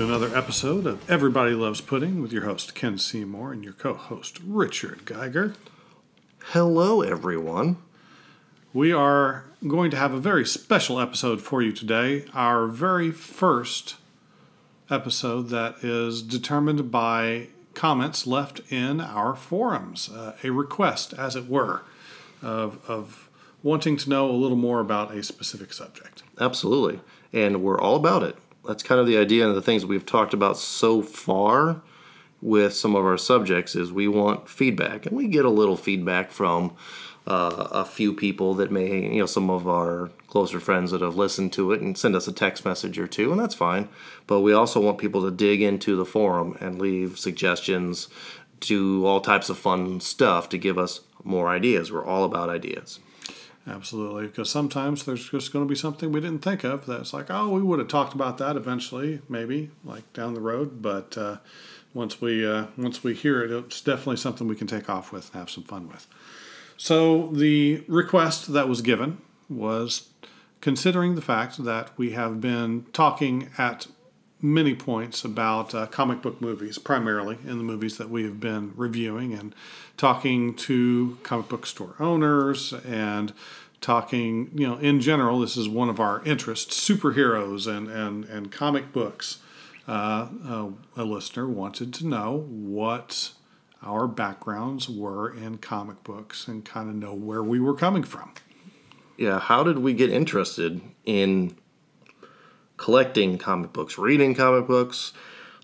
To another episode of Everybody Loves Pudding with your host Ken Seymour and your co-host Richard Geiger. Hello, everyone. We are going to have a very special episode for you today. Our very first episode that is determined by comments left in our forums, uh, a request, as it were, of, of wanting to know a little more about a specific subject. Absolutely. And we're all about it. That's kind of the idea and the things we've talked about so far with some of our subjects is we want feedback. And we get a little feedback from uh, a few people that may you know some of our closer friends that have listened to it and send us a text message or two and that's fine. But we also want people to dig into the forum and leave suggestions to all types of fun stuff to give us more ideas. We're all about ideas Absolutely, because sometimes there's just going to be something we didn't think of that's like, oh, we would have talked about that eventually, maybe like down the road. But uh, once we uh, once we hear it, it's definitely something we can take off with and have some fun with. So the request that was given was considering the fact that we have been talking at many points about uh, comic book movies, primarily in the movies that we have been reviewing, and talking to comic book store owners and talking, you know, in general, this is one of our interests superheroes and, and, and comic books. Uh, uh, a listener wanted to know what our backgrounds were in comic books and kind of know where we were coming from. Yeah, how did we get interested in collecting comic books, reading comic books,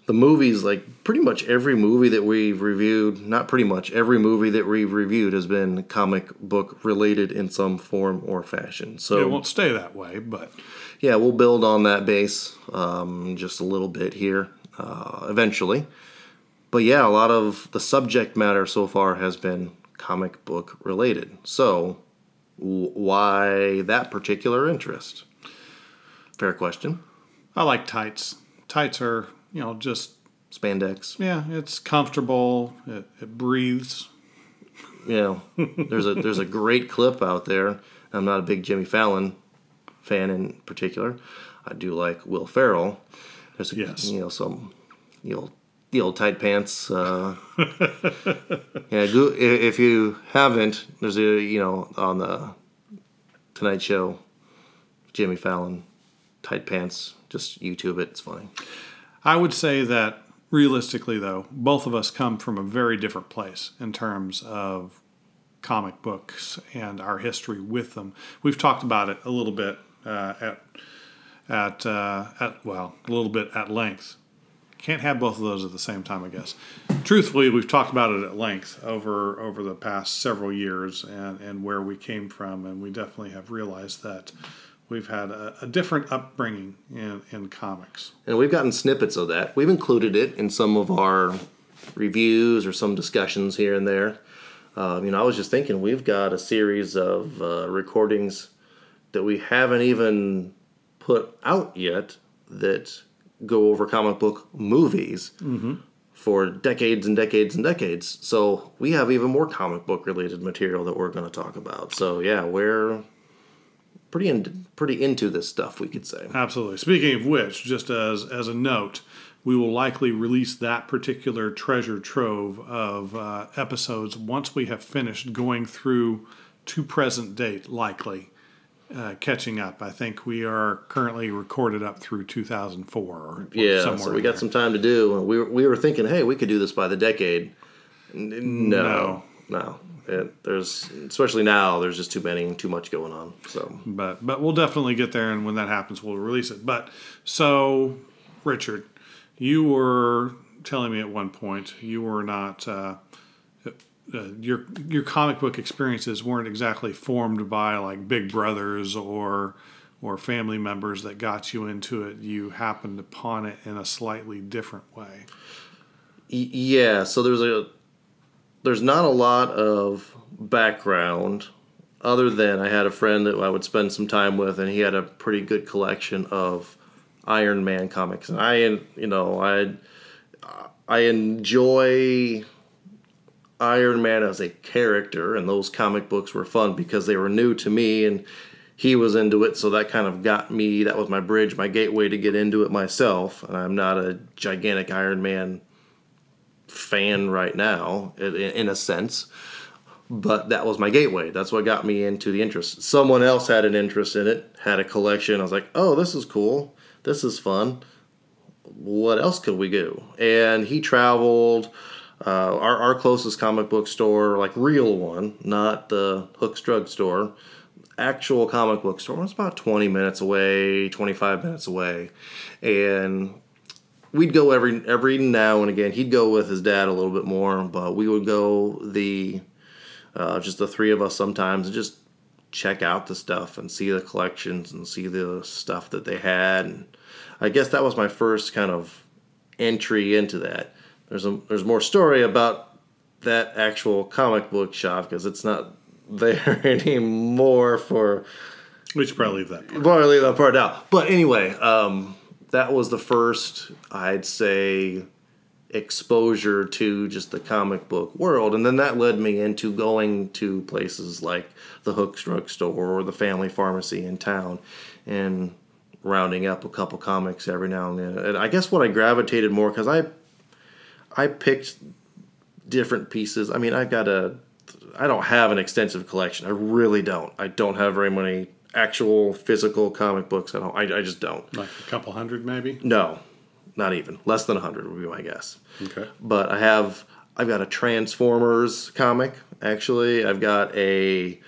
the movies, like pretty much every movie that we've reviewed, not pretty much, every movie that we've reviewed has been comic book related in some form or fashion. So it won't stay that way, but. Yeah, we'll build on that base um, just a little bit here uh, eventually. But yeah, a lot of the subject matter so far has been comic book related. So, w- why that particular interest? Fair question. I like tights. Tights are, you know, just spandex. Yeah, it's comfortable. It, it breathes. Yeah, there's a there's a great clip out there. I'm not a big Jimmy Fallon fan in particular. I do like Will Ferrell. There's a, yes. you know some the old the old tight pants. Uh, yeah, if you haven't, there's a you know on the Tonight Show, Jimmy Fallon tight pants. Just YouTube it. It's funny. I would say that realistically, though, both of us come from a very different place in terms of comic books and our history with them. We've talked about it a little bit uh, at at uh, at well, a little bit at length. Can't have both of those at the same time, I guess. Truthfully, we've talked about it at length over over the past several years and and where we came from, and we definitely have realized that we've had a, a, different upbringing in, in comics. And we've gotten snippets of that. We've included it in some of our reviews or some discussions here and there. Um, you know, I was just thinking we've got a series of uh, recordings that we haven't even put out yet that go over comic book movies mm-hmm. for decades and decades and decades. So we have even more comic book related material that we're going to talk about. So yeah, we're pretty in, pretty into this stuff, we could say. Absolutely. Speaking of which, just as as a note, we will likely release that particular treasure trove of uh, episodes once we have finished going through to present date, likely. Uh, catching up. I think we are currently recorded up through 2004. Or, yeah, so we got there. some time to do. We were, we were thinking, hey, we could do this by the decade. No, no, no. It, there's especially now there's just too many too much going on so. But but we'll definitely get there and when that happens we'll release it. But so richard you were telling me at one point you were not uh, uh, your your comic book experiences weren't exactly formed by like big brothers or or family members that got you into it. You happened upon it in a slightly different way. Yeah so there's a there's not a lot of background other than I had a friend that I would spend some time with, and he had a pretty good collection of Iron Man comics. And I, you know, I I enjoy Iron Man as a character, and those comic books were fun because they were new to me, and he was into it, so that kind of got me. That was my bridge, my gateway to get into it myself. And I'm not a gigantic Iron Man fan right now, in, a sense, but that was my gateway. That's what got me into the interest. Someone else had an interest in it, had a collection. I was like, oh, this is cool. This is fun. What else could we do? And he traveled. Uh, our, our closest comic book store, like real one, not the Hooks Drug Store, actual comic book store was about 20 minutes away 25 minutes away and we'd go every every now and again he'd go with his dad a little bit more but we would go the uh, just the three of us sometimes and just check out the stuff and see the collections and see the stuff that they had and i guess that was my first kind of entry into that there's a there's more story about that actual comic book shop because it's not there anymore for We should probably leave that part. probably leave that part out. But anyway, um, that was the first, I'd say, exposure to just the comic book world. And then that led me into going to places like the Hooks Drug Store or the Family Pharmacy in town and rounding up a couple comics every now and then. And I guess what I gravitated more because I I picked different pieces. I mean, I've got a I don't have an extensive collection. I really don't. I don't have very many actual physical comic books at home. I, I just don't. Like a couple hundred, maybe. No, not even. Less than 100 would be my guess. Okay. But I have, I've got a Transformers comic, actually. I've got a,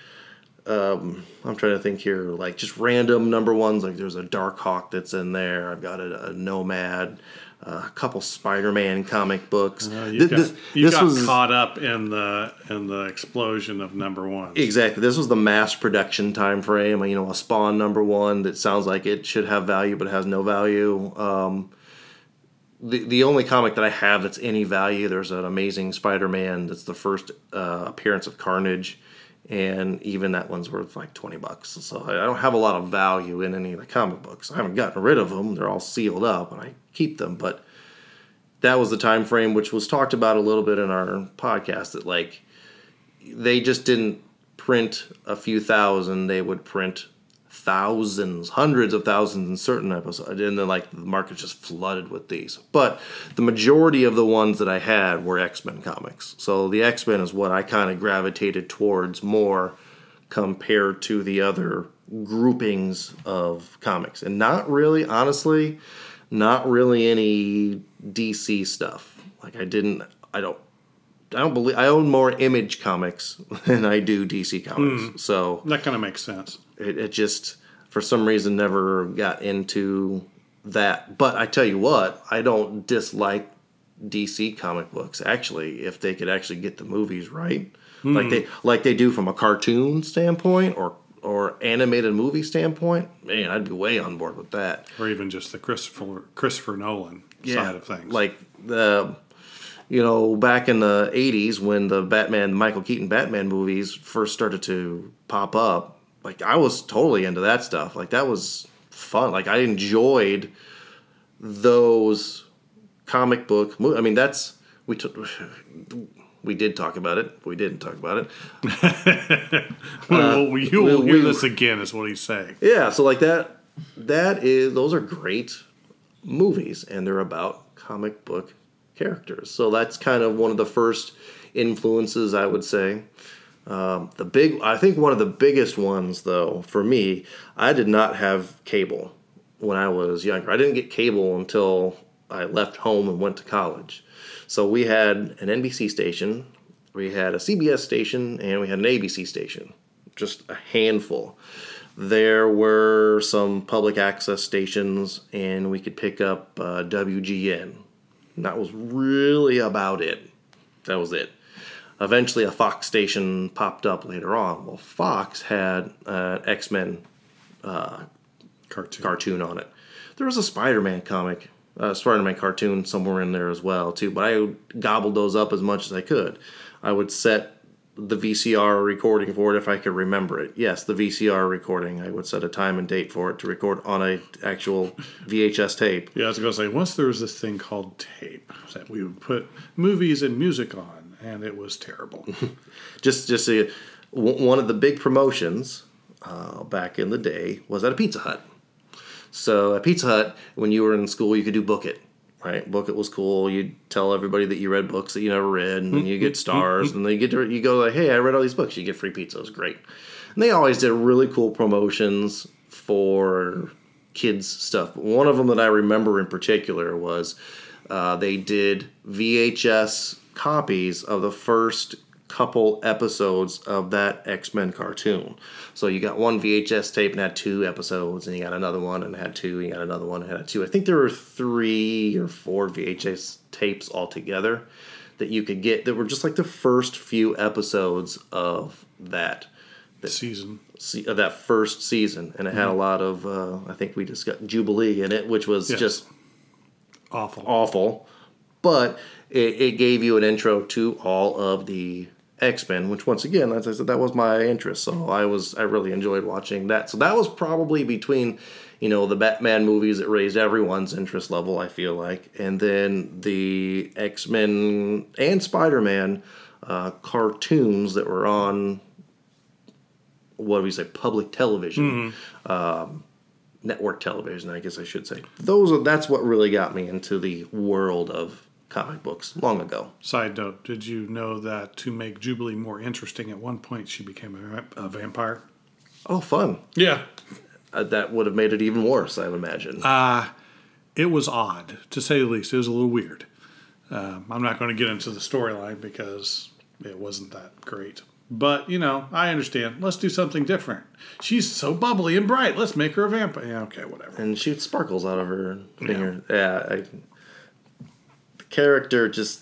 um, I'm trying to think here, like just random number ones. Like there's a Dark Hawk that's in there. I've got a, a Nomad, uh, a couple Spider-Man comic books. Uh, you Th- got, this you this got was caught up in the in the explosion of number one. exactly. This was the mass production time frame. You know, a Spawn number one that sounds like it should have value, but it has no value. Um, the the only comic that I have that's any value, there's an Amazing Spider-Man. That's the first uh, appearance of Carnage, and even that one's worth like twenty bucks. So I don't have a lot of value in any of the comic books. I haven't gotten rid of them; they're all sealed up, and I keep them. But that was the time frame, which was talked about a little bit in our podcast. That like they just didn't print a few thousand; they would print thousands, hundreds of thousands in certain episodes, and then like the market just flooded with these. But the majority of the ones that I had were X Men comics, so the X Men is what I kind of gravitated towards more compared to the other groupings of comics, and not really, honestly, not really any DC stuff. Like I didn't, I don't. I don't believe I own more Image comics than I do DC comics. Hmm. So That kind of makes sense. It, it just for some reason never got into that. But i tell you what i don't dislike dc comic books actually if they could actually get the movies right. Hmm. Like they like they do from a cartoon standpoint or or animated movie standpoint man i'd be way on board with that. Or even just the Christopher Christopher Nolan side of things. like the you know back in the 80s when the batman michael keaton batman movies first started to pop up like i was totally into that stuff like that was fun like i enjoyed those comic book mo- i mean that's we took we did talk about it we didn't talk about it well, you will uh, hear we- this again, is what he's saying. Yeah, so like that that is those are great movies and they're about comic book characters. So that's kind of one of the first influences I would say. Um, the big I think one of the biggest ones though for me, I did not have cable when I was younger. I didn't get cable until I left home and went to college. So we had an NBC station, we had a CBS station, and we had an ABC station. Just a handful there were some public access stations and we could pick up uh, WGN. And that was really about it. That was it. Eventually, a Fox station popped up later on. Well, Fox had an X Men Cartoon. cartoon on it. There was a Spider Man comic, uh, Spider Man cartoon somewhere in there as well, too. But I gobbled those up as much as I could. I would set the VCR recording for it if I could remember it. Yes, the VCR recording. I would set a time and date for it to record on a actual VHS tape. Yeah, I was going to say, once there was this thing called tape that we would put movies and music on, and it was terrible. Just, just a, w- one of the big promotions uh, back in the day was at a Pizza Hut. So at Pizza Hut, when you were in school, you could do book it. Right, book it was cool. You'd tell everybody that you read books that you never read, and you get stars, and then you get to you go like, "Hey, I read all these books." You get free pizza. It was great. And they always did really cool promotions for kids stuff. But one of them that I remember in particular was uh, they did VHS copies of the first couple episodes of that X Men cartoon. So you got one VHS tape and had two episodes, and you got another one and had two, and you got another one and had two. I think there were three or four VHS tapes altogether that you could get that were just like the first few episodes of that season. se- of that first season, and it had a lot of uh, I think we discussed Jubilee in it, which was Yes. just Awful. awful, but it, it gave you an intro to all of the X Men, which once again, as I said, that was my interest. So I was I really enjoyed watching that. So that was probably between you know the Batman movies that raised everyone's interest level. I feel like, and then the X Men and Spider Man uh, cartoons that were on what do we say public television um, network television i guess i should say those are that's what really got me into the world of comic books long ago Side note: Did you know that to make Jubilee more interesting, at one point she became a, a vampire? oh fun Yeah. uh, that would have made it even worse i would imagine It was odd, to say the least. It was a little weird. Um, I'm not going to get into the storyline because it wasn't that great. But, you know, I understand. Let's do something different. She's so bubbly and bright. Let's make her a vampire. Yeah, okay, whatever. and shoots sparkles out of her finger yeah, I, the character just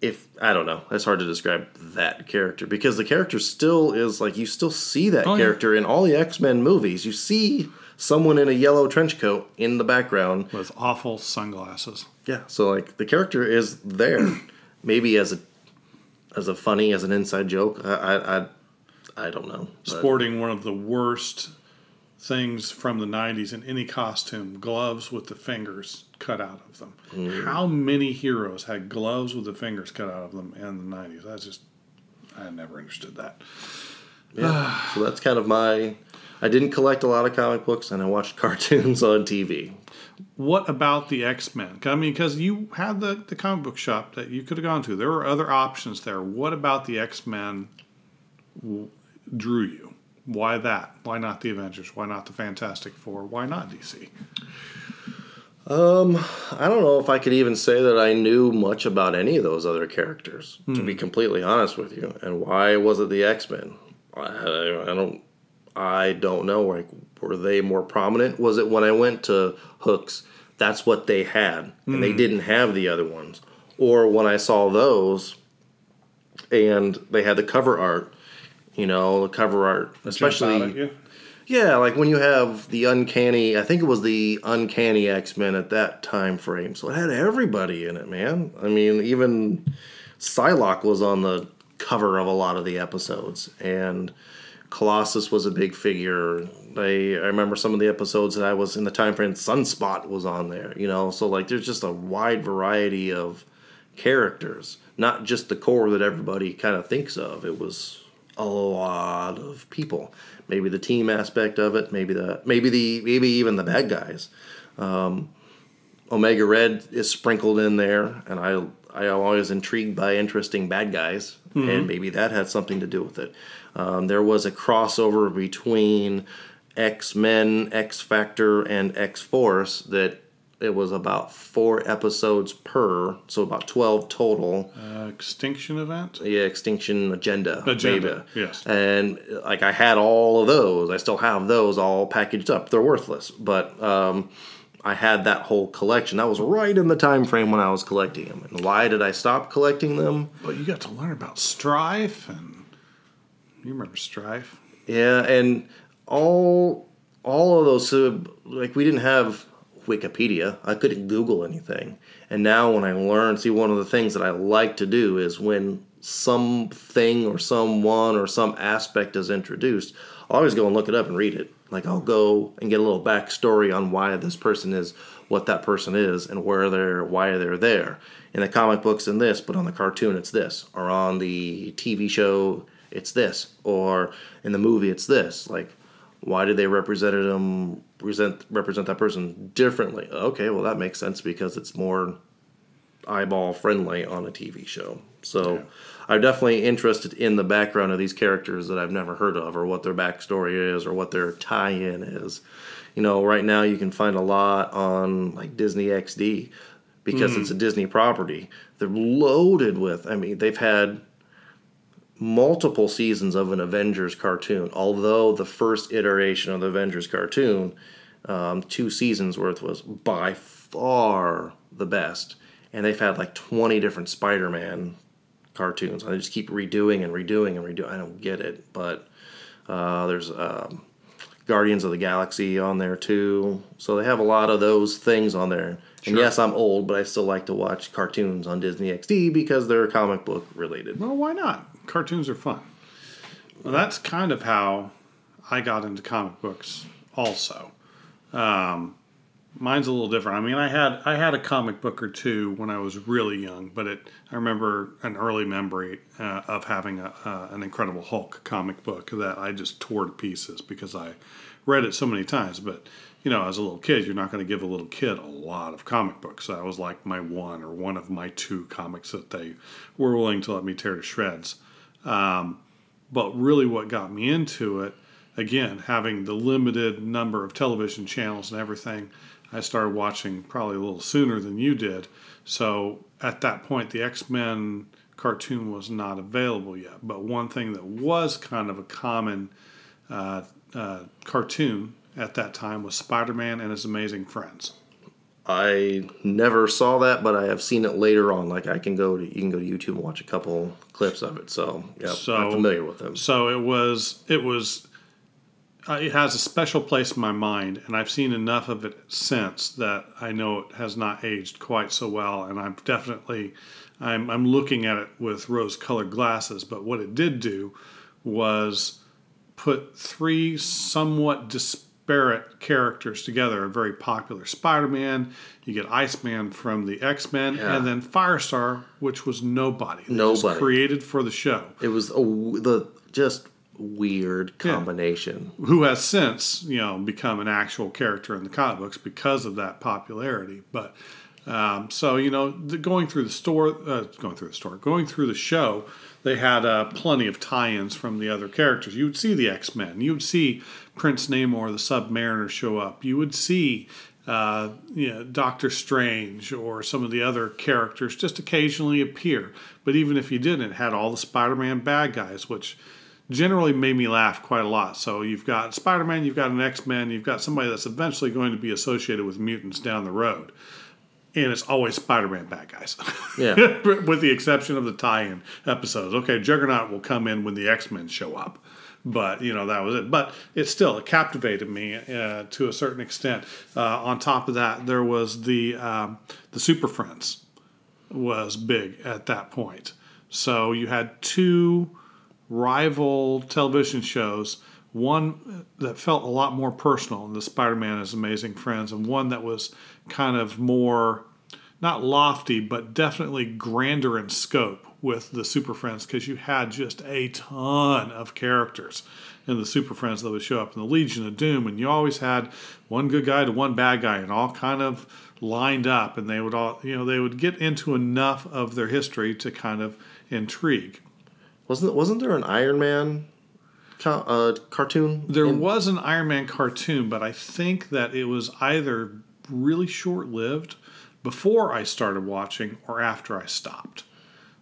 if I don't know, it's hard to describe that character because the character still is like you still see that Oh, yeah. character in all the X Men movies. You see someone in a yellow trench coat in the background. With awful sunglasses. Yeah, so like the character is there, maybe as a as a funny as an inside joke. I I I, I don't know. But- Sporting one of the worst things from the 90s in any costume gloves with the fingers cut out of them. Mm. How many heroes had gloves with the fingers cut out of them in the 90s? That's just, I never understood that. Yeah. so that's kind of my. I didn't collect a lot of comic books, and I watched cartoons on TV. What about the X Men? I mean, because you had the, the comic book shop that you could have gone to. There were other options there. What about the X Men drew you? Why that? Why not the Avengers? Why not the Fantastic Four? Why not DC? Um, I don't know if I could even say that I knew much about any of those other characters, to be completely honest with you. And why was it the X Men? I, I don't. I don't know. Like, were they more prominent? Was it when I went to Hooks? That's what they had, and they didn't have the other ones. Or when I saw those, and they had the cover art. You know, the cover art, especially yeah, like when you have the uncanny, I think it was the uncanny X Men at that time frame. So it had everybody in it, man. I mean, even Psylocke was on the cover of a lot of the episodes, and Colossus was a big figure. I I remember some of the episodes that I was in the time frame. Sunspot was on there, you know. So like, there's just a wide variety of characters, not just the core that everybody kind of thinks of. It was a lot of people. Maybe the team aspect of it, maybe the maybe the maybe even the bad guys. Um, Omega Red is sprinkled in there, and I I am always intrigued by interesting bad guys, and maybe that had something to do with it. Um, there was a crossover between X Men, X Factor, and X Force that it was about four episodes per, so about twelve total. Uh, Extinction Event? Yeah, Extinction Agenda. Agenda, maybe. yes. And like I had all of those. I still have those all packaged up. They're worthless, but um, I had that whole collection. That was right in the time frame when I was collecting them. And why did I stop collecting them? But you got to learn about Stryfe, and you remember Stryfe? Yeah, and all all of those. So like we didn't have Wikipedia. I couldn't Google anything. And now when I learn, see one of the things that I like to do is when something or someone or some aspect is introduced, I'll always go and look it up and read it. Like I'll go and get a little backstory on why this person is what that person is and where they're why they're there. In the comic books in this, but on the cartoon it's this. Or on the TV show it's this, or in the movie it's this. Like, why did they represent them present represent that person differently? Okay, well that makes sense because it's more eyeball friendly on a TV show. So yeah. I'm definitely interested in the background of these characters that I've never heard of, or what their backstory is, or what their tie-in is. You know, right now you can find a lot on like Disney XD because mm. it's a Disney property. They're loaded with. I mean, they've had multiple seasons of an Avengers cartoon. Although the first iteration of the Avengers cartoon, um, two seasons worth, was by far the best. And they've had like 20 different Spider Man cartoons. I just keep redoing and redoing and redoing. I don't get it. But uh, there's um, Guardians of the Galaxy on there too. So they have a lot of those things on there. Sure. And yes, I'm old, but I still like to watch cartoons on Disney XD because they're comic book related. Well, why not? Cartoons are fun. Well, that's kind of how I got into comic books, also. Um, mine's a little different. I mean, I had I had a comic book or two when I was really young, but it I remember an early memory uh, of having a, uh, an Incredible Hulk comic book that I just tore to pieces because I read it so many times. But you know, as a little kid, you're not going to give a little kid a lot of comic books. So that was like my one or one of my two comics that they were willing to let me tear to shreds. Um, but really, what got me into it, again, having the limited number of television channels and everything, I started watching probably a little sooner than you did. So at that point, the X Men cartoon was not available yet. But one thing that was kind of a common uh, uh, cartoon at that time was Spider Man and His Amazing Friends. I never saw that, but I have seen it later on. Like I can go to you can go to YouTube and watch a couple clips of it. So yeah, so, I'm familiar with them. So it was it was uh, it has a special place in my mind, and I've seen enough of it since that I know it has not aged quite so well. And I'm definitely I'm I'm looking at it with rose-colored glasses. But what it did do was put three somewhat disparate disparate characters together are very popular. Spider Man, you get Iceman from the X Men, yeah. and then Firestar, which was nobody. Nobody created for the show. It was a, the just weird combination. Yeah. Who has since you know become an actual character in the comic books because of that popularity, but. Um, so you know, the, going through the store, uh, going through the store, going through the show, they had uh, plenty of tie-ins from the other characters. You would see the X Men. You would see Prince Namor, the Submariner, show up. You would see uh, you know, Doctor Strange or some of the other characters just occasionally appear. But even if you didn't, it had all the Spider-Man bad guys, which generally made me laugh quite a lot. So you've got Spider-Man, you've got an X-Men, you've got somebody that's eventually going to be associated with mutants down the road and it's always Spider-Man bad guys. Yeah. With the exception of the tie-in episodes. Okay, Juggernaut will come in when the X-Men show up. But you know that was it. But it still it captivated me uh, to a certain extent. Uh, on top of that, there was the um, the Super Friends was big at that point. So you had two rival television shows. One that felt a lot more personal the Spider-Man as Amazing Friends, and one that was kind of more not lofty, but definitely grander in scope with the Super Friends because you had just a ton of characters in the Super Friends that would show up in the Legion of Doom, and you always had one good guy to one bad guy, and all kind of lined up, and they would all, you know, they would get into enough of their history to kind of intrigue. Wasn't wasn't there an Iron Man uh, cartoon? There in- was an Iron Man cartoon, but I think that it was either really short lived before I started watching or after I stopped.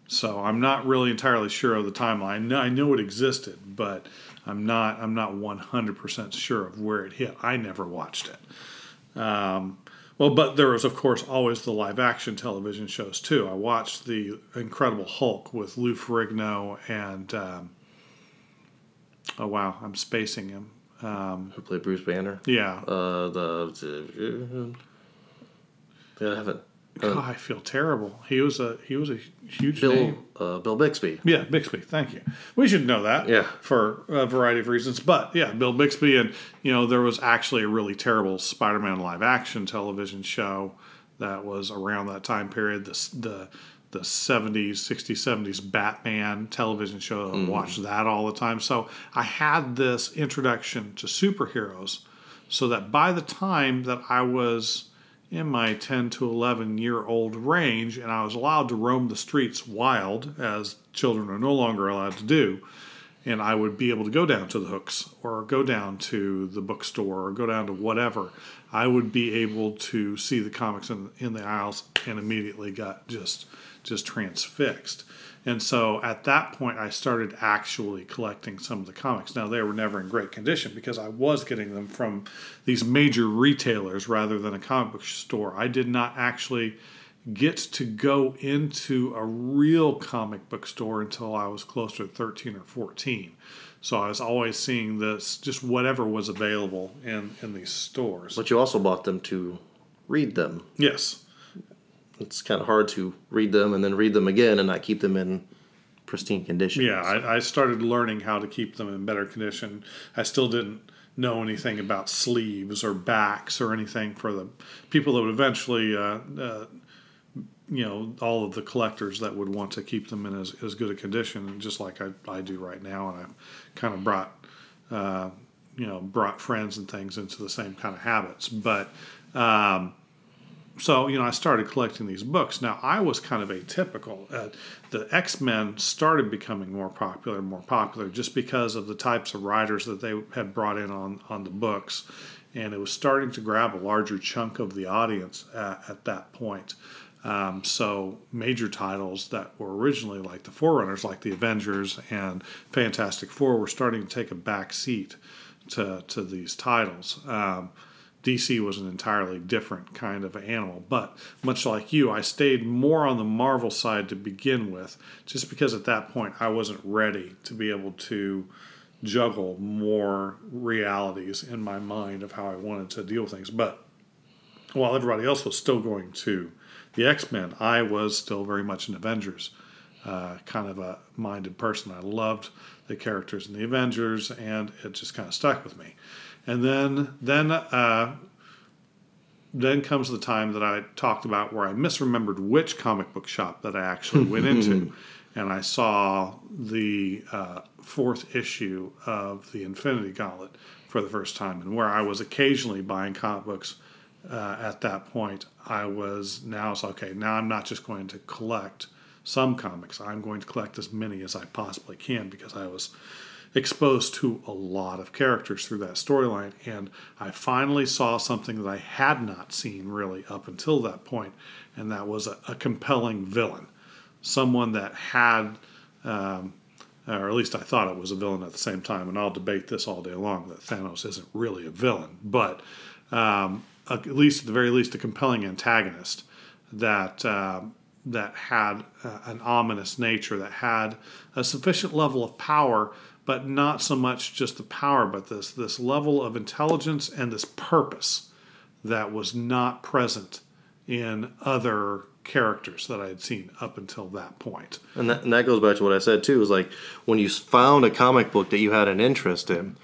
So I'm not really entirely sure of the timeline. I know, it existed, but I'm not I'm not 100% sure of where it hit. I never watched it. Um, well, but there was of course always the live action television shows too. I watched the Incredible Hulk with Lou Ferrigno and um, oh wow, I'm spacing him. Um, Who played Bruce Banner? Yeah. Uh, the yeah, I haven't. God, I feel terrible. He was a he was a huge Bill name. Uh, Bill Bixby. Yeah, Bixby. Thank you. We should know that. Yeah. For a variety of reasons, but yeah, Bill Bixby, and you know there was actually a really terrible Spider-Man live action television show that was around that time period. The the the 70s, 60s, 70s Batman television show. I watched that all the time. So I had this introduction to superheroes so that by the time that I was in my 10 to 11 year old range and I was allowed to roam the streets wild, as children are no longer allowed to do, and I would be able to go down to the hooks or go down to the bookstore or go down to whatever, I would be able to see the comics in, in the aisles and immediately got just just transfixed. And so at that point, I started actually collecting some of the comics. Now, they were never in great condition because I was getting them from these major retailers rather than a comic book store. I did not actually get to go into a real comic book store until I was closer to 13 or 14. So I was always seeing this, just whatever was available in, in these stores. But you also bought them to read them. yes. It's kind of hard to read them and then read them again and not keep them in pristine condition. Yeah, I, I started learning how to keep them in better condition. I still didn't know anything about sleeves or backs or anything for the people that would eventually, uh, uh, you know, all of the collectors that would want to keep them in as, as good a condition, just like I, I do right now. And I've kind of brought, uh, you know, brought friends and things into the same kind of habits. But, um, so you know i started collecting these books. Now i was kind of atypical uh, the x-men started becoming more popular and more popular just because of the types of writers that they had brought in on, on the books. And it was starting to grab a larger chunk of the audience at, at that point. Um, so major titles that were originally like the forerunners like the avengers and fantastic four were starting to take a back seat to, to these titles. Um, DC was an entirely different kind of animal. But much like you, I stayed more on the Marvel side to begin with, just because at that point I wasn't ready to be able to juggle more realities in my mind of how I wanted to deal with things. But while everybody else was still going to the X Men, I was still very much an Avengers uh, kind of a minded person. I loved the characters in the Avengers, and it just kind of stuck with me. And then then uh, then comes the time that I talked about where I misremembered which comic book shop that I actually went into, and I saw the uh, fourth issue of the Infinity Gauntlet for the first time, and where I was occasionally buying comic books. Uh, at that point, I was now it's okay. Now I'm not just going to collect some comics. I'm going to collect as many as I possibly can because I was exposed to a lot of characters through that storyline. And I finally saw something that I had not seen really up until that point, and that was a, a compelling villain. Someone that had, um, or at least I thought it was a villain at the same time, and I'll debate this all day long that Thanos isn't really a villain, but um, at least, at the very least, a compelling antagonist that. Um, that had uh, an ominous nature, that had a sufficient level of power but not so much just the power, but this this level of intelligence and this purpose that was not present in other characters that I had seen up until that point. And that, and that goes back to what I said too. Is like when you found a comic book that you had an interest in.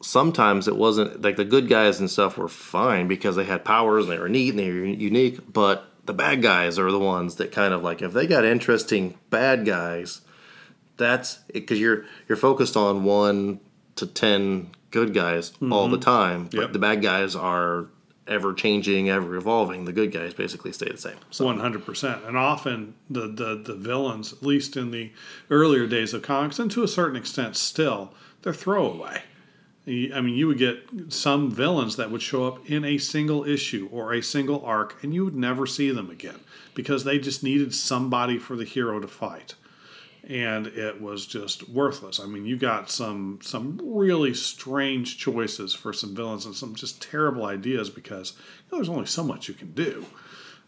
Sometimes it wasn't like the good guys and stuff were fine because they had powers and they were neat and they were unique. But the bad guys are the ones that kind of like if they got interesting bad guys, that's because you're you're focused on one to ten good guys mm-hmm. all the time, but yep. the bad guys are ever changing, ever evolving. The good guys basically stay the same. One hundred percent, and often the, the the villains, at least in the earlier days of comics, and to a certain extent still, they're throwaway. I mean, you would get some villains that would show up in a single issue or a single arc, and you would never see them again because they just needed somebody for the hero to fight and it was just worthless. I mean, you got some some really strange choices for some villains and some just terrible ideas because you know, there's only so much you can do.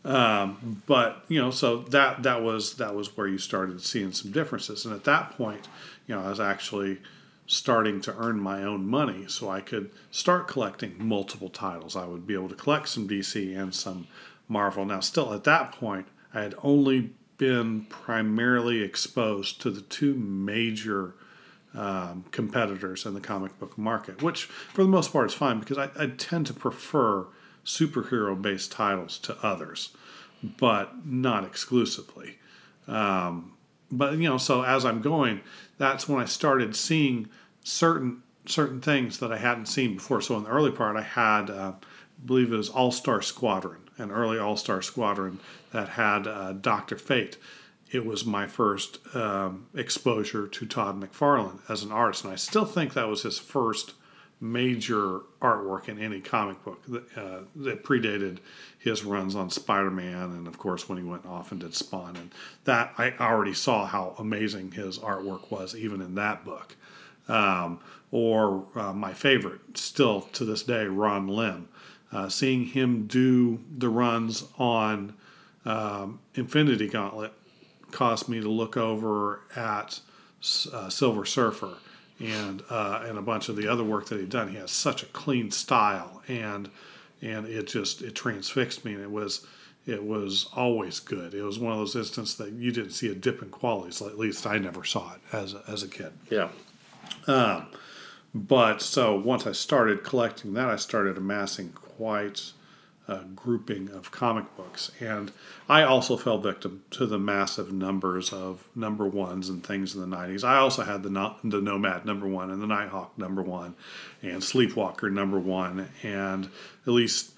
Um, but you know, so that that was that was where you started seeing some differences, and at that point, you know, I was actually starting to earn my own money, so I could start collecting multiple titles. I would be able to collect some DC and some Marvel. Now, still at that point, I had only been primarily exposed to the two major um, competitors in the comic book market, which for the most part is fine because I, I tend to prefer superhero based titles to others. but not exclusively. Um, but you know, so as I'm going, that's when I started seeing certain certain things that I hadn't seen before. So in the early part, I had, uh, I believe it was All Star Squadron, an early All Star Squadron that had uh, Doctor Fate. It was my first um, exposure to Todd McFarlane as an artist, and I still think that was his first major artwork in any comic book that, uh, that predated his runs on Spider-Man, and of course when he went off and did Spawn, and that I already saw how amazing his artwork was even in that book. Um, or uh, my favorite, still to this day, Ron Lim. Uh, seeing him do the runs on um, Infinity Gauntlet caused me to look over at uh, Silver Surfer and uh, and a bunch of the other work that he'd done. He has such a clean style, and and it just it transfixed me, and it was it was always good. It was one of those instances that you didn't see a dip in qualities. At least I never saw it as a, as a kid. Yeah. Um, but so once I started collecting that, I started amassing quite a grouping of comic books. And I also fell victim to the massive numbers of number ones and things in the 90s. I also had the, no, the Nomad number one and the Nighthawk number one and Sleepwalker number one and at least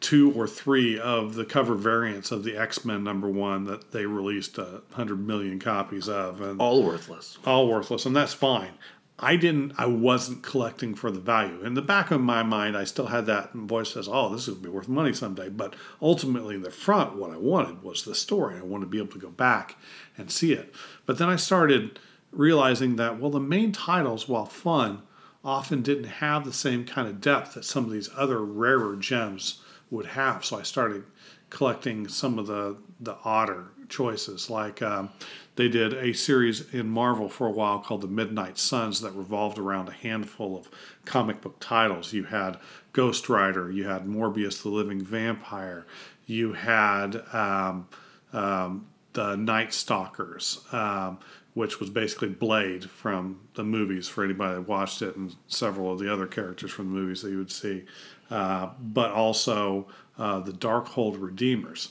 two or three of the cover variants of the X Men number one that they released a hundred million copies of, and all worthless. All worthless, and that's fine. I didn't. I wasn't collecting for the value. In the back of my mind, I still had that voice says, "Oh, this will be worth money someday." But ultimately, in the front, what I wanted was the story. I wanted to be able to go back and see it. But then I started realizing that well, the main titles, while fun, often didn't have the same kind of depth that some of these other rarer gems would have. So I started collecting some of the the odder choices, like um, they did a series in Marvel for a while called the Midnight Suns that revolved around a handful of comic book titles. You had Ghost Rider, you had Morbius the Living Vampire, you had um, um, the Night Stalkers, um, which was basically Blade from the movies for anybody that watched it, and several of the other characters from the movies that you would see, uh, but also uh, the Darkhold Redeemers.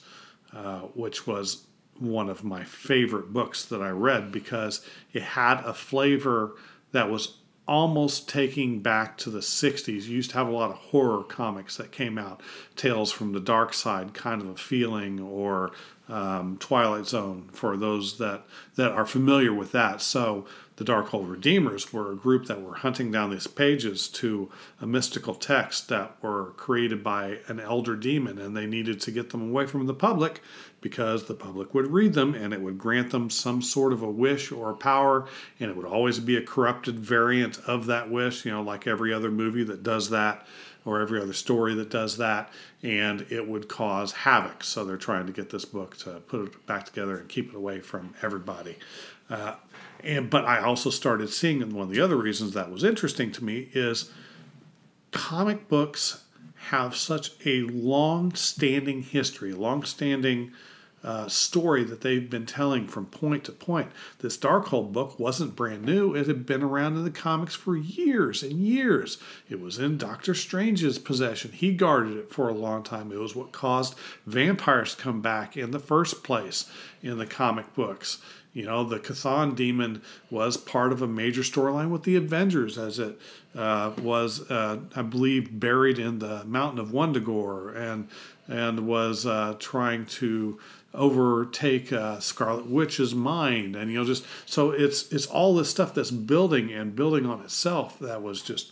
Uh, which was one of my favorite books that I read because it had a flavor that was almost taking back to the 60s. You used to have a lot of horror comics that came out, Tales from the Dark Side kind of a feeling, or um, Twilight Zone for those that, that are familiar with that. So the Darkhold Redeemers were a group that were hunting down these pages to a mystical text that were created by an elder demon, and they needed to get them away from the public because the public would read them and it would grant them some sort of a wish or a power, and it would always be a corrupted variant of that wish, you know, like every other movie that does that or every other story that does that, and it would cause havoc. So they're trying to get this book to put it back together and keep it away from everybody. Uh, and but I also started seeing, and one of the other reasons that was interesting to me is comic books have such a long-standing history, long-standing uh, story that they've been telling from point to point. This Darkhold book wasn't brand new; it had been around in the comics for years and years. It was in Doctor Strange's possession. He guarded it for a long time. It was what caused vampires to come back in the first place in the comic books. You know, the Chthon demon was part of a major storyline with the Avengers, as it uh, was, uh, I believe, buried in the mountain of Wundagore, and and was uh, trying to overtake uh, Scarlet Witch's mind, and you know, just so it's it's all this stuff that's building and building on itself. That was just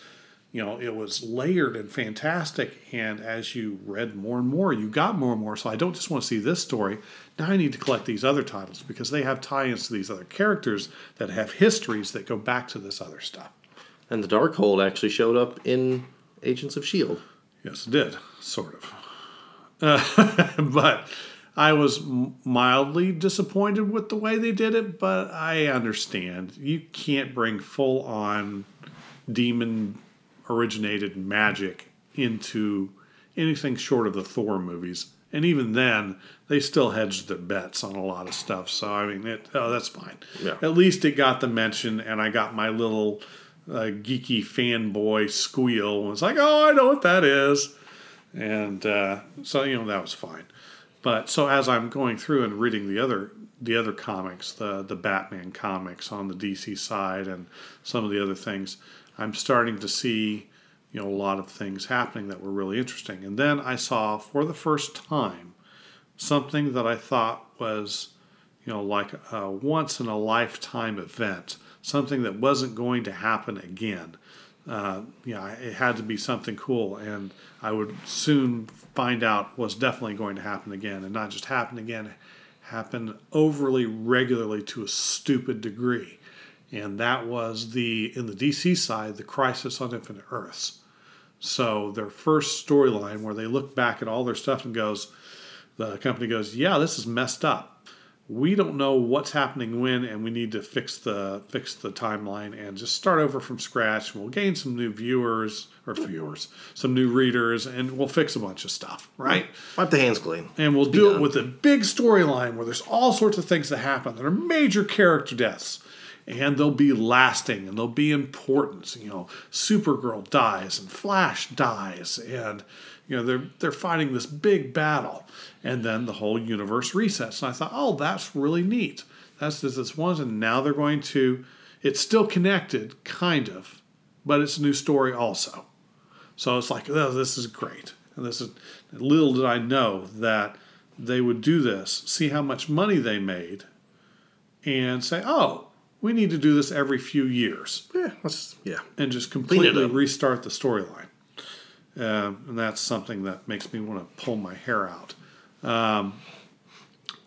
you know, it was layered and fantastic. And as you read more and more, you got more and more. So I don't just want to see this story. Now I need to collect these other titles because they have tie ins to these other characters that have histories that go back to this other stuff. And the Darkhold actually showed up in Agents of S.H.I.E.L.D. Yes, it did, sort of. Uh, but I was mildly disappointed with the way they did it, but I understand. You can't bring full on demon originated magic into anything short of the Thor movies. And even then, they still hedged their bets on a lot of stuff. So, I mean, it, oh, that's fine. Yeah. At least it got the mention, and I got my little uh, geeky fanboy squeal. It's like, oh, I know what that is. And uh, so, you know, that was fine. But so as I'm going through and reading the other the other comics, the the Batman comics on the DC side, and some of the other things, I'm starting to see you know a lot of things happening that were really interesting. And then I saw for the first time something that I thought was you know like a once in a lifetime event, something that wasn't going to happen again. Uh, yeah, it had to be something cool, and I would soon find out was definitely going to happen again, and not just happen again, happen overly regularly to a stupid degree. And that was the, in the DC side, the Crisis on Infinite Earths. So their first storyline where they look back at all their stuff and goes, the company goes, yeah, this is messed up we don't know what's happening when and we need to fix the fix the timeline and just start over from scratch. We'll gain some new viewers or viewers some new readers and we'll fix a bunch of stuff right? Wipe the hands clean. And we'll do it with a big storyline where there's all sorts of things that happen that are major character deaths and they'll be lasting and they'll be important you know supergirl dies and flash dies and you know they're they're fighting this big battle and then the whole universe resets. And I thought, oh, that's really neat. That's this, this one, and now they're going to. It's still connected, kind of, but it's a new story also. So it's like, oh, this is great. And this is little did I know that they would do this, see how much money they made, and say, oh, we need to do this every few years. Yeah, let's yeah, and just completely restart the storyline. Uh, and that's something that makes me want to pull my hair out. Um,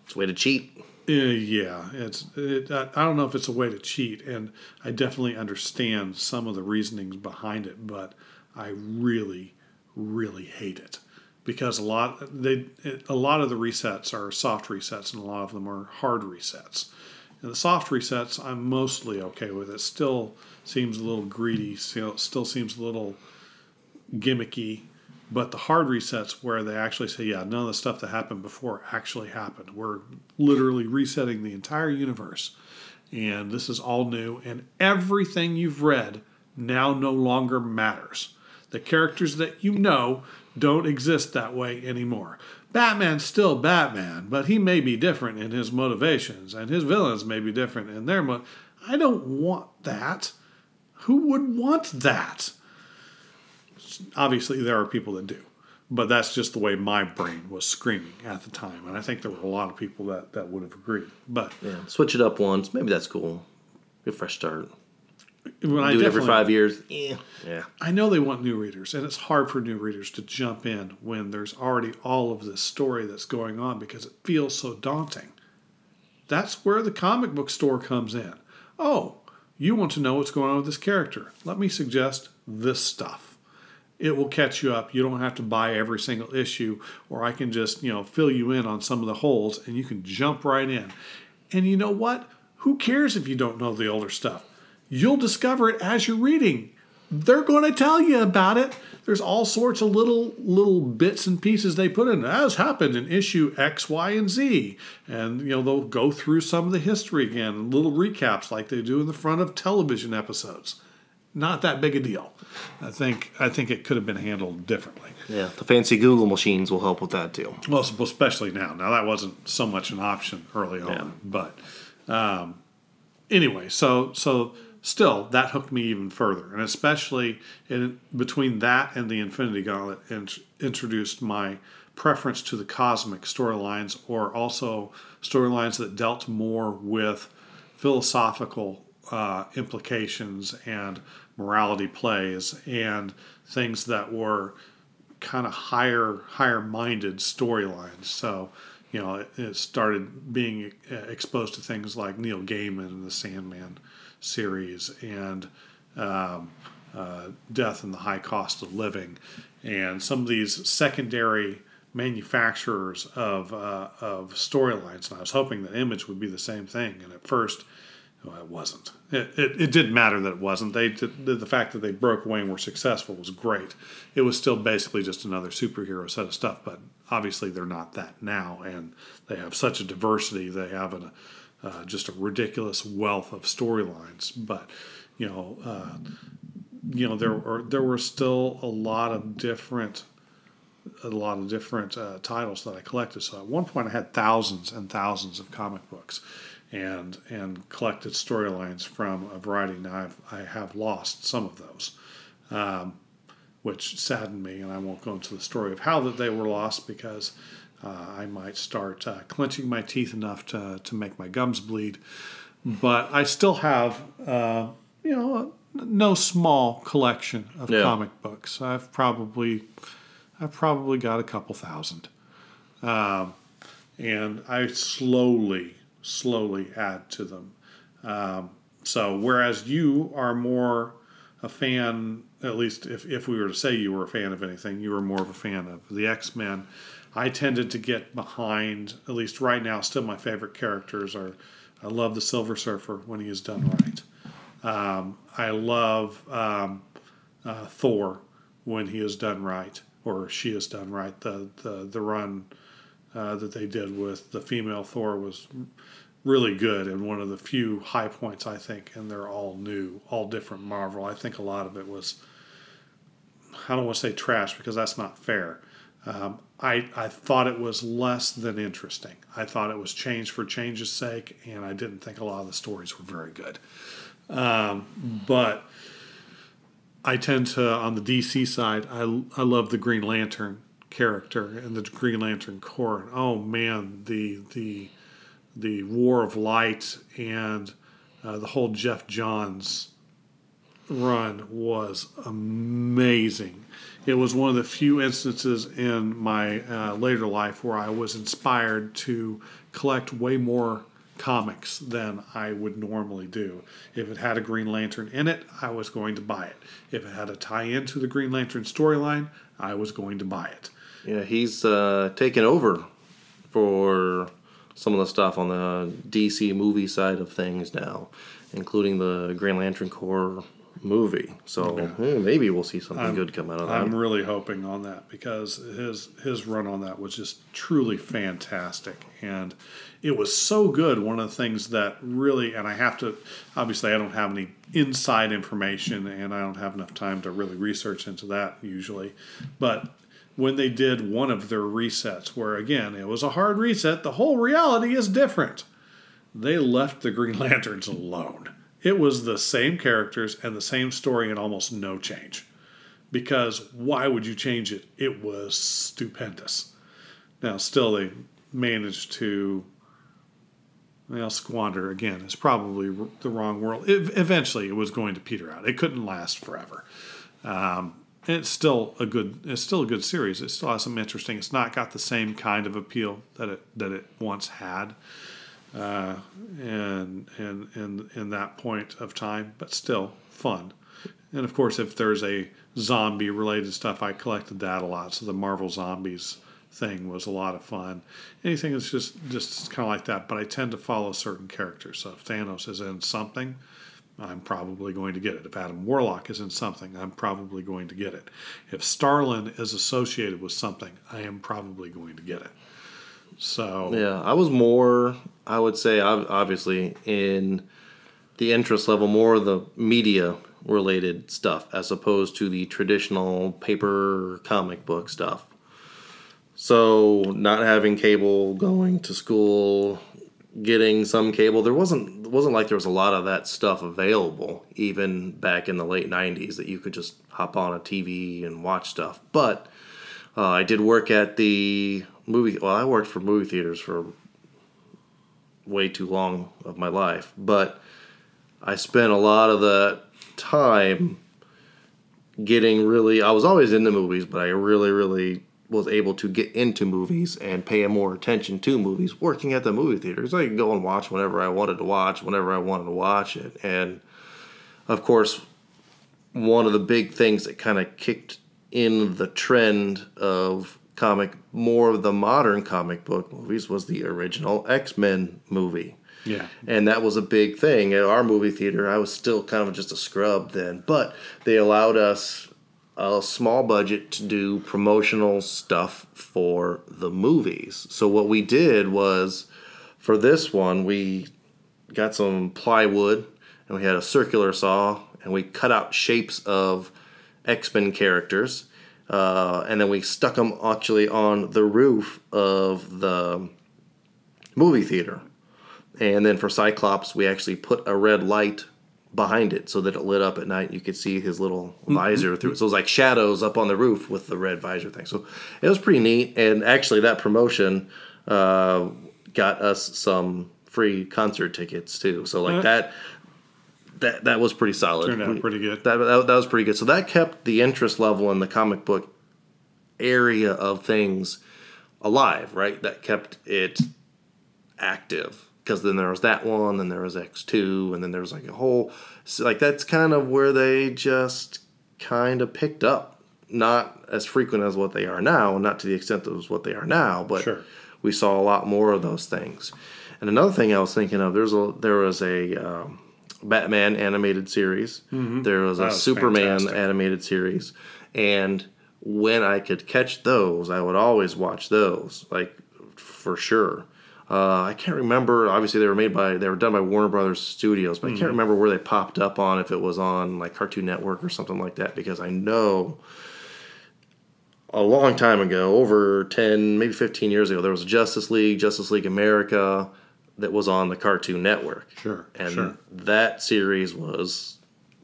it's a way to cheat. Uh, yeah, it's. It, I, I don't know if it's a way to cheat, and I definitely understand some of the reasonings behind it, but I really, really hate it because a lot they a lot of the resets are soft resets, and a lot of them are hard resets. And the soft resets, I'm mostly okay with. It still seems a little greedy. Still, seems a little gimmicky but the hard resets where they actually say, yeah, none of the stuff that happened before actually happened. We're literally resetting the entire universe. And this is all new. And everything you've read now no longer matters. The characters that you know don't exist that way anymore. Batman's still Batman, but he may be different in his motivations, and his villains may be different in their mo. I don't want that. Who would want that? obviously there are people that do but that's just the way my brain was screaming at the time and i think there were a lot of people that, that would have agreed but yeah switch it up once maybe that's cool a fresh start when I do it every five years yeah yeah i know they want new readers and it's hard for new readers to jump in when there's already all of this story that's going on because it feels so daunting that's where the comic book store comes in oh you want to know what's going on with this character let me suggest this stuff it will catch you up. You don't have to buy every single issue, or I can just, you know, fill you in on some of the holes and you can jump right in. And you know what? Who cares if you don't know the older stuff? You'll discover it as you're reading. They're going to tell you about it. There's all sorts of little little bits and pieces they put in. As happened in issue X, Y, and Z, and you know they'll go through some of the history again, little recaps like they do in the front of television episodes not that big a deal. I think I think it could have been handled differently. Yeah, the fancy Google machines will help with that too. Well, especially now. Now that wasn't so much an option early on, yeah. but um, anyway, so so still that hooked me even further, and especially in between that and the Infinity Gauntlet, int- introduced my preference to the cosmic storylines, or also storylines that dealt more with philosophical uh, implications and morality plays and things that were kind of higher higher minded storylines. So you know it, it, started being uh, exposed to things like Neil Gaiman and the Sandman series and um, uh, Death and the High Cost of Living and some of these secondary manufacturers of uh, of storylines. And I was hoping that Image would be the same thing. And at first it wasn't. It, it, it, didn't matter that it wasn't. They the, the fact that they broke away and were successful was great. It was still basically just another superhero set of stuff, but obviously they're not that now, and they have such a diversity. They have an, uh, just a ridiculous wealth of storylines. But you know, uh, you know there were there were still a lot of different a lot of different uh, titles that I collected. So at one point, I had thousands and thousands of comic books, and and collected storylines from a variety. Now I've, I have lost some of those, um, which saddened me, and I won't go into the story of how that they were lost because uh, I might start uh, clenching my teeth enough to to make my gums bleed. But I still have, uh, you know, no small collection of Yeah. comic books. I've probably I've probably got a couple thousand. Um, and I slowly, slowly add to them. Um, so, whereas you are more a fan, at least if, if we were to say you were a fan of anything, you were more of a fan of the X Men. I tended to get behind, at least right now, still my favorite characters are I love the Silver Surfer when he is done right. Um, I love um, uh, Thor when he is done right, or she is done right. The the the run uh, that they did with the female Thor was really good and one of the few high points I think. And they're all new, all different Marvel. I think a lot of it was I don't want to say trash because that's not fair. Um, I, I thought it was less than interesting. I thought it was change for change's sake, and I didn't think a lot of the stories were very good. Um, but I tend to, on the DC side, I, I love the Green Lantern character and the Green Lantern Corps. And oh man, the the the War of Light and uh, the whole Geoff Johns run was amazing. It was one of the few instances in my uh, later life where I was inspired to collect way more comics than I would normally do. If it had a Green Lantern in it, I was going to buy it. If it had a tie in to the Green Lantern storyline, I was going to buy it. Yeah, he's uh, taken over for some of the stuff on the DC movie side of things now, including the Green Lantern Corps movie. So hmm, maybe we'll see something good come out of that. I'm really hoping on that because his his run on that was just truly fantastic, and it was so good. One of the things that really, and I have to, obviously, I don't have any inside information, and I don't have enough time to really research into that usually, but when they did one of their resets, where again it was a hard reset, the whole reality is different. They left the Green Lanterns alone. It was the same characters and the same story and almost no change because why would you change it? It was stupendous. Now, still, they managed to well, squander again. It's probably the wrong world. Eventually, it was going to peter out. It couldn't last forever. Um, it's still a good. It's still a good series. It still has some interesting. It's not got the same kind of appeal that it that it once had, uh, and and and in that point of time, but still fun. And of course, if there's a zombie related stuff, I collected that a lot. So the Marvel Zombies thing was a lot of fun. Anything that's just just kind of like that. But I tend to follow certain characters. So if Thanos is in something, I'm probably going to get it. If Adam Warlock is in something, I'm probably going to get it. If Starlin is associated with something, I am probably going to get it. So Yeah, I was more, I would say, obviously, in the interest level, more of the media related stuff as opposed to the traditional paper comic book stuff. So, not having cable, going to school, getting some cable, there wasn't wasn't like there was a lot of that stuff available even back in the late 90s that you could just hop on a TV and watch stuff. But uh, I did work at the movie. Well, I worked for movie theaters for way too long of my life, but I spent a lot of the time getting really. I was always into movies, but I really, really was able to get into movies and pay more attention to movies working at the movie theaters. I could go and watch whenever I wanted to watch, whenever I wanted to watch it, and of course, one of the big things that kind of kicked in the trend of comic more of the modern comic book movies was the original X-Men movie. yeah, And that was a big thing at our movie theater. I was still kind of just a scrub then, but they allowed us a small budget to do promotional stuff for the movies. So what we did was for this one, we got some plywood and we had a circular saw and we cut out shapes of X Men characters. Uh, and then we stuck them actually on the roof of the movie theater. And then for Cyclops, we actually put a red light behind it so that it lit up at night. You could see his little visor through it. So it was like shadows up on the roof with the red visor thing. So it was pretty neat. And actually, that promotion uh, got us some free concert tickets too. So like Uh, that. That, that was pretty solid. Turned out pretty good. That, that, that was pretty good. So that kept the interest level in the comic book area of things alive, right? That kept it active because then there was that one, then there was X two, and then there was like a whole so like that's kind of where they just kind of picked up, not as frequent as what they are now, not to the extent that was what they are now, but Sure. we saw a lot more of those things. And another thing I was thinking of, there's a there was a um, Batman animated series, there was a was Superman fantastic. animated series, and when I could catch those, I would always watch those, like for sure. Uh, I can't remember. Obviously, they were made by they were done by Warner Brothers Studios, but I can't remember where they popped up on if it was on like Cartoon Network or something like that. Because I know a long time ago, over ten, maybe fifteen years ago, there was Justice League, Justice League America, that was on the Cartoon Network. Sure, and sure. that series was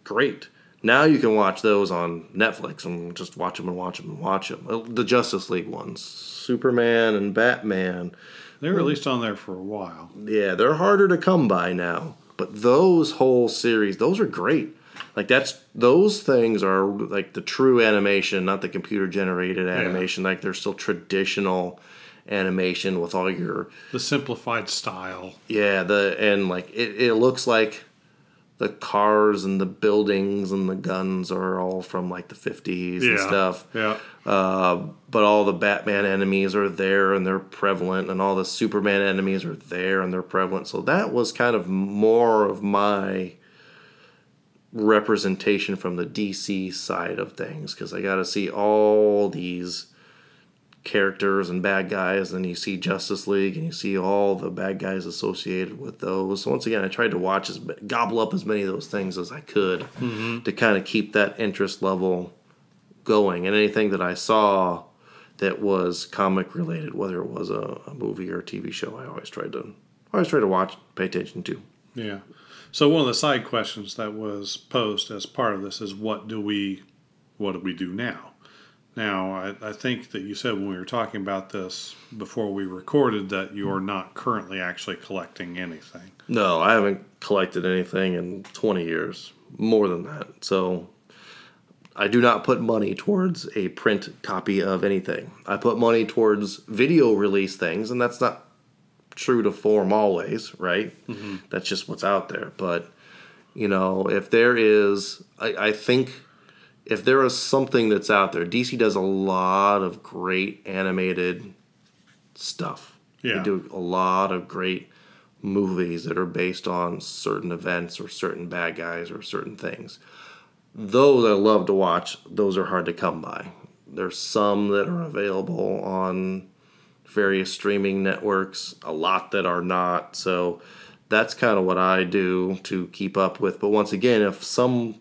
great. Now you can watch those on Netflix and just watch them and watch them and watch them. Uh, the Justice League ones, Superman and Batman. They were at least on there for a while. Yeah, they're harder to come by now. But those whole series, those are great. Like that's those things are like the true animation, not the computer generated animation. Like they're still traditional animation with all your The simplified style. yeah, the and like it, it looks like the cars and the buildings and the guns are all from like the 50s and stuff. Yeah. Uh, but all the Batman enemies are there and they're prevalent, and all the Superman enemies are there and they're prevalent. So that was kind of more of my representation from the DC side of things because I got to see all these characters and bad guys. And you see Justice League and you see all the bad guys associated with those. So once again, I tried to watch as gobble up as many of those things as I could mm-hmm. to kind of keep that interest level going. And anything that I saw that was comic related, whether it was a, a movie or a TV show, I always tried to always try to watch, pay attention to. Yeah. So one of the side questions that was posed as part of this is what do we what do we do now? Now I, I think that you said when we were talking about this before we recorded that you're not currently actually collecting anything. No, I haven't collected anything in 20 years, more than that. So I do not put money towards a print copy of anything. I put money towards video release things, and that's not true to form always, right? Mm-hmm. That's just what's out there. But, you know, if there is, I, I think if there is something that's out there, DC does a lot of great animated stuff. Yeah. They do a lot of great movies that are based on certain events or certain bad guys or certain things. Those I love to watch. Those are hard to come by. There's some that are available on various streaming networks, a lot that are not. So that's kind of what I do to keep up with. But once again, if some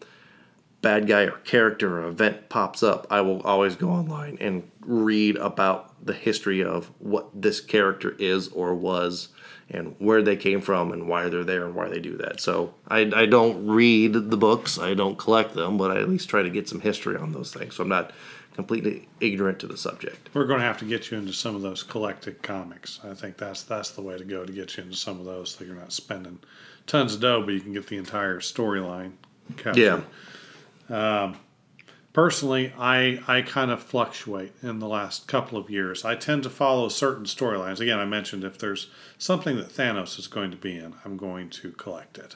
bad guy or character or event pops up, I will always go online and read about the history of what this character is or was and where they came from and why they're there and why they do that. So I, I don't read the books, I don't collect them, but I at least try to get some history on those things. So I'm not completely ignorant to the subject. We're going to have to get you into some of those collected comics. I think that's that's the way to go to get you into some of those so you're not spending tons of dough, but you can get the entire storyline covered. Yeah. Personally, I, I kind of fluctuate in the last couple of years. I tend to follow certain storylines. Again, I mentioned if there's something that Thanos is going to be in, I'm going to collect it.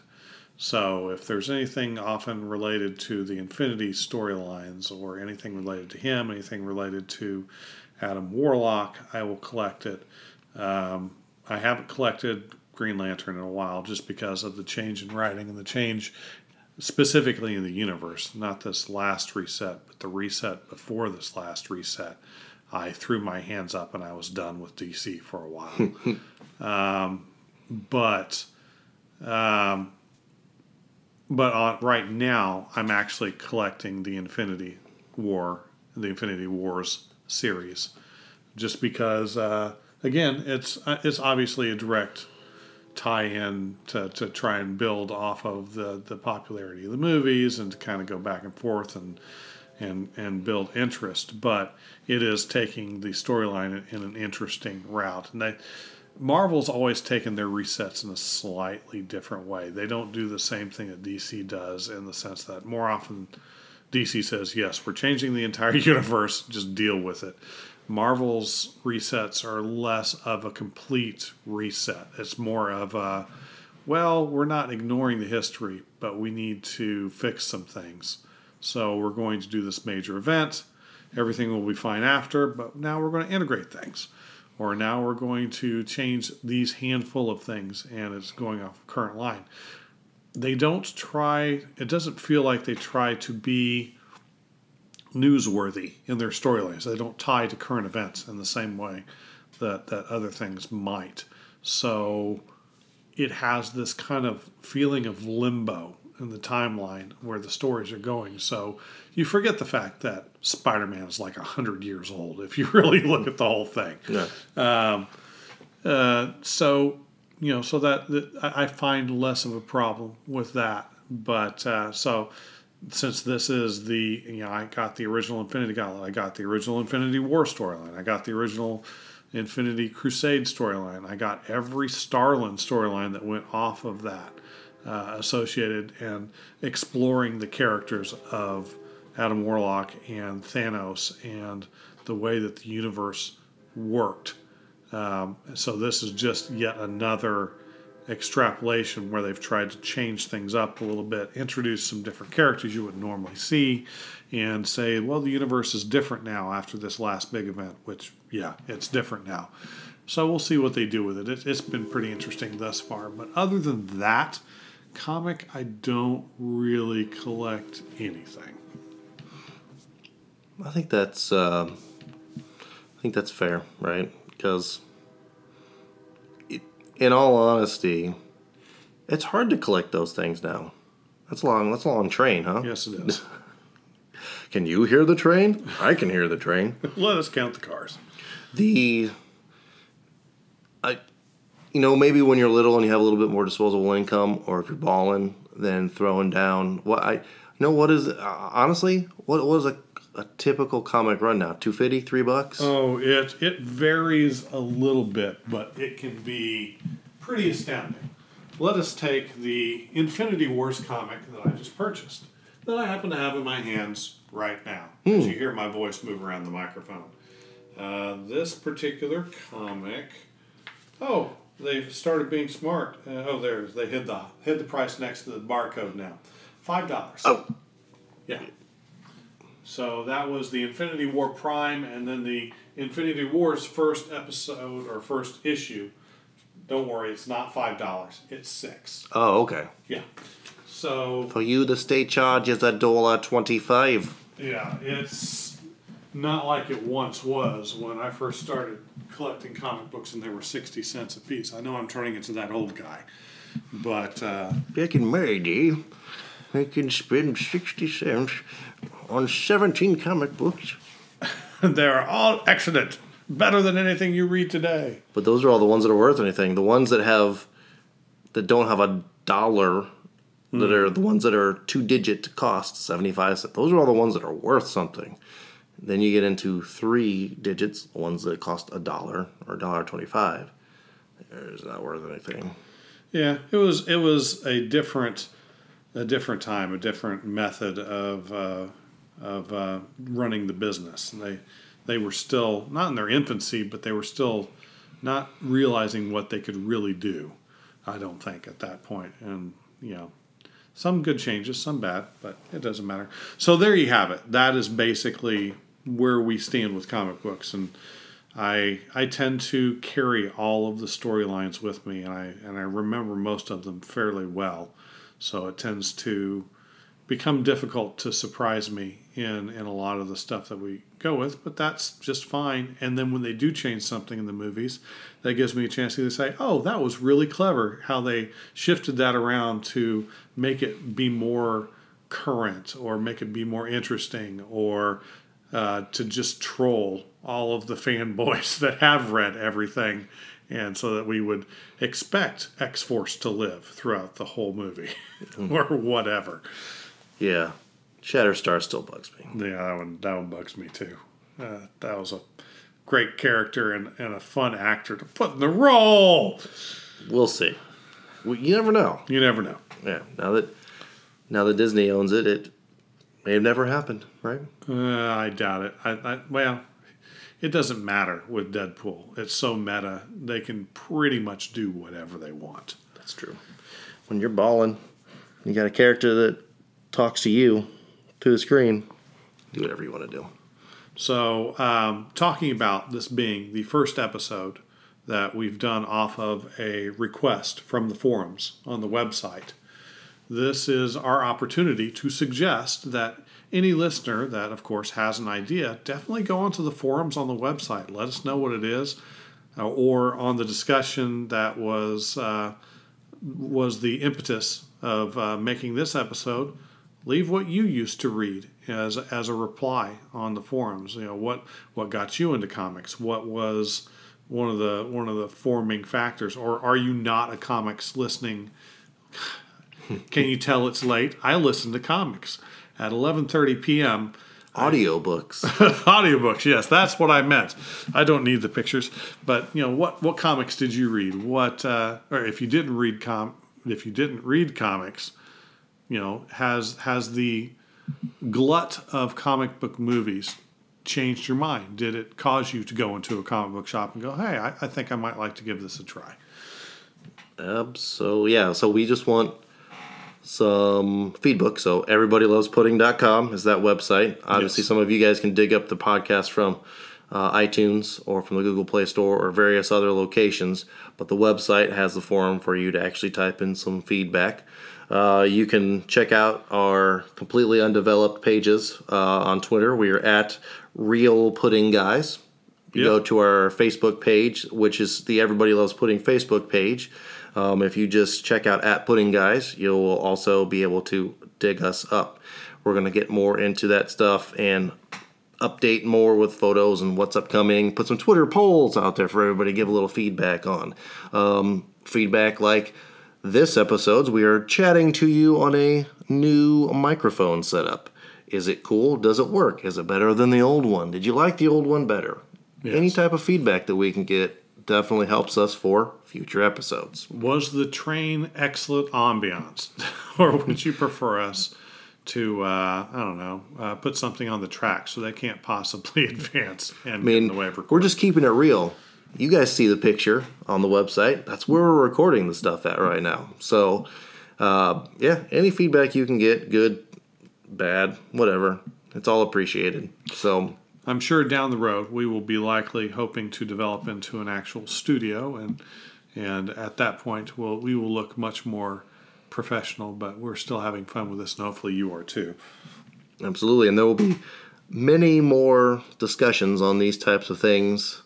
So if there's anything often related to the Infinity storylines or anything related to him, anything related to Adam Warlock, I will collect it. Um, I haven't collected Green Lantern in a while just because of the change in writing and the change specifically in the universe, not this last reset, but the reset before this last reset. I threw my hands up and I was done with DC for a while. um, but um, but on, right now, I'm actually collecting the Infinity War the Infinity Wars series, just because uh, again it's uh, it's obviously a direct tie-in to, to try and build off of the, the popularity of the movies and to kind of go back and forth and and and build interest. But it is taking the storyline in, in an interesting route, and they. Marvel's always taken their resets in a slightly different way. They don't do the same thing that DC does in the sense that more often DC says, yes, we're changing the entire universe, just deal with it. Marvel's resets are less of a complete reset. It's more of a, well, we're not ignoring the history, but we need to fix some things. So we're going to do this major event. Everything will be fine after, but now we're going to integrate things or now we're going to change these handful of things and it's going off current line. They don't try, it doesn't feel like they try to be newsworthy in their storylines. They don't tie to current events in the same way that, that other things might. So it has this kind of feeling of limbo in the timeline where the stories are going. So you forget the fact that Spider Man is like 100 years old if you really look at the whole thing. Yeah. Um, uh, so, you know, so that, that I find less of a problem with that. But uh, so since this is the, you know, I got the original Infinity Gauntlet, I got the original Infinity War storyline, I got the original Infinity Crusade storyline, I got every Starlin storyline that went off of that uh, associated and exploring the characters of Adam Warlock and Thanos and the way that the universe worked. Um, so this is just yet another extrapolation where they've tried to change things up a little bit, introduce some different characters you would normally see, and say, well, the universe is different now after this last big event, which, yeah, it's different now. So we'll see what they do with it. it has been pretty interesting thus far. But other than that, comic, I don't really collect anything. I think that's uh, I think that's fair, right? Because in all honesty, it's hard to collect those things now. That's a long. That's a long train, huh? Yes, it is. can you hear the train? I can hear the train. Let us count the cars. The I, you know, maybe when you're little and you have a little bit more disposable income, or if you're balling, then throwing down what I. You know what is honestly what was a a typical comic run now? 250, 3 bucks? Oh, it it varies a little bit, but it can be pretty astounding. Let us take the Infinity Wars comic that I just purchased, that I happen to have in my hands right now, as you hear my voice move around the microphone. Uh, this particular comic, oh, they've started being smart. Uh, oh, there's they hid the hid the price next to the barcode now, five dollars. Oh. yeah. So that was the Infinity War Prime, and then the Infinity War's first episode or first issue. Don't worry, it's not five dollars; it's six. Oh, okay. Yeah. So For you, the state charge is a dollar twenty-five. yeah, it's not like it once was when I first started collecting comic books, and they were sixty cents a piece. I know I'm turning into that old guy, but uh, Back in my day, I can spend sixty cents on seventeen comic books. they're all excellent, better than anything you read today. But those are all the ones that are worth anything. The ones that have that don't have a dollar that are the ones that are two digit cost, 75 cents. Those are all the ones that are worth something. Then you get into three digits, ones that cost a dollar or a dollar twenty five. It's not worth anything. Yeah, it was it was a different a different time, a different method of uh, of uh, running the business. And they they were still not in their infancy, but they were still not realizing what they could really do. I don't think at that point, and you know, some good changes, some bad, but it doesn't matter. So there you have it. That is basically where we stand with comic books, and I I tend to carry all of the storylines with me, and I and I remember most of them fairly well. So it tends to become difficult to surprise me in in a lot of the stuff that we go with, but that's just fine. And then when they do change something in the movies, that gives me a chance to say, "Oh, that was really clever how they shifted that around to make it be more current or make it be more interesting or uh, to just troll all of the fanboys that have read everything, and so that we would expect X Force to live throughout the whole movie or whatever. Yeah, Shatterstar still bugs me. Yeah, that one that one bugs me too. Uh, that was a great character and, and a fun actor to put in the role. We'll see. We, you never know. You never know. Yeah. Now that now that Disney owns it, it may have never happened, right? Uh, I doubt it. I, I well, it doesn't matter with Deadpool. It's so meta; they can pretty much do whatever they want. That's true. When you're balling, you got a character that talks to you to the screen. Do whatever you want to do. So, um, talking about this being the first episode that we've done off of a request from the forums on the website, this is our opportunity to suggest that any listener that, of course, has an idea, definitely go onto the forums on the website. Let us know what it is, uh, or on the discussion that was uh, was the impetus of uh, making this episode. Leave what you used to read as as a reply on the forums. You know what what got you into comics. What was one of the one of the forming factors, or are you not a comics listening? Can you tell it's late? I listen to comics at 11:30 p.m. Audiobooks. Audiobooks, yes, that's what I meant. I don't need the pictures, but you know what? What comics did you read? What, uh, or if you didn't read com, if you didn't read comics, you know, has has the glut of comic book movies changed your mind? Did it cause you to go into a comic book shop and go, "Hey, I, I think I might like to give this a try"? So yeah, so we just want some feedback. So everybodylovespudding.com is that website. Obviously, Yes. some of you guys can dig up the podcast from uh, iTunes or from the Google Play Store or various other locations. But the website has the forum for you to actually type in some feedback. Uh, you can check out our completely undeveloped pages uh, on Twitter. We are at Real Pudding Guys. You Yep. go to our Facebook page, which is the Everybody Loves Pudding Facebook page. Um, if you just check out at Pudding Guys, you'll also be able to dig us up. We're going to get more into that stuff and update more with photos and what's upcoming. Put some Twitter polls out there for everybody to give a little feedback on. Um, feedback like this episode's, we are chatting to you on a new microphone setup. Is it cool? Does it work? Is it better than the old one? Did you like the old one better? Any type of feedback that we can get definitely helps us for future episodes. Was the train excellent ambiance, or would you prefer us to uh, I don't know uh, put something on the track so they can't possibly advance and I mean, in the way of we're just keeping it real. You guys see the picture on the website. That's where we're recording the stuff at right now. So, uh, yeah, any feedback you can get, good, bad, whatever, it's all appreciated. So, I'm sure down the road we will be likely hoping to develop into an actual studio, and and at that point we'll we will look much more professional. But we're still having fun with this, and hopefully you are too. absolutely. And there will be many more discussions on these types of things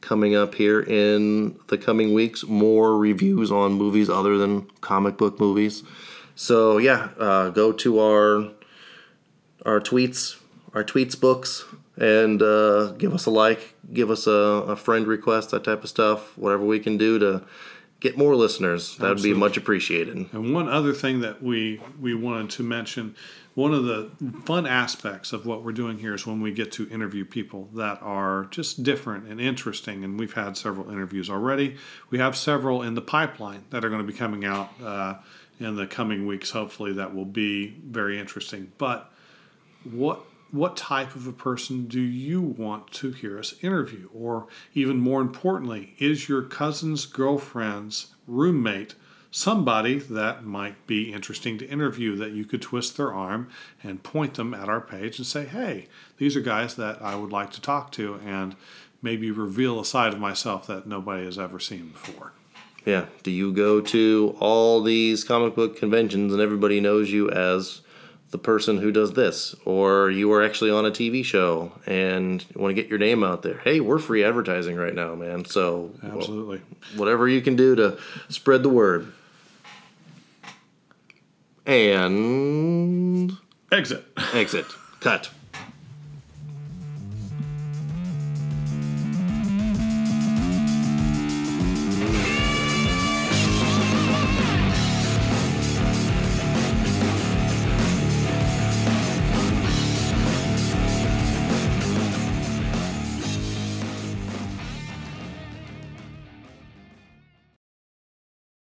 coming up here in the coming weeks. More reviews on movies other than comic book movies. So yeah, uh, go to our our tweets, our tweets books, and uh, give us a like, give us a, a friend request, that type of stuff. Whatever we can do to get more listeners, that would be much appreciated. And one other thing that we we wanted to mention, one of the fun aspects of what we're doing here is when we get to interview people that are just different and interesting. And we've had several interviews already. We have several in the pipeline that are going to be coming out uh, in the coming weeks. Hopefully, that will be very interesting. But what what type of a person do you want to hear us interview or even more importantly is your cousin's girlfriend's roommate somebody that might be interesting to interview that you could twist their arm and point them at our page and say hey these are guys that i would like to talk to and maybe reveal a side of myself that nobody has ever seen before Yeah. Do you go to all these comic book conventions and everybody knows you as the person who does this? Or you are actually on a TV show and you want to get your name out there? Hey, we're free advertising right now, man. So, absolutely whatever you can do to spread the word. And exit exit. Cut.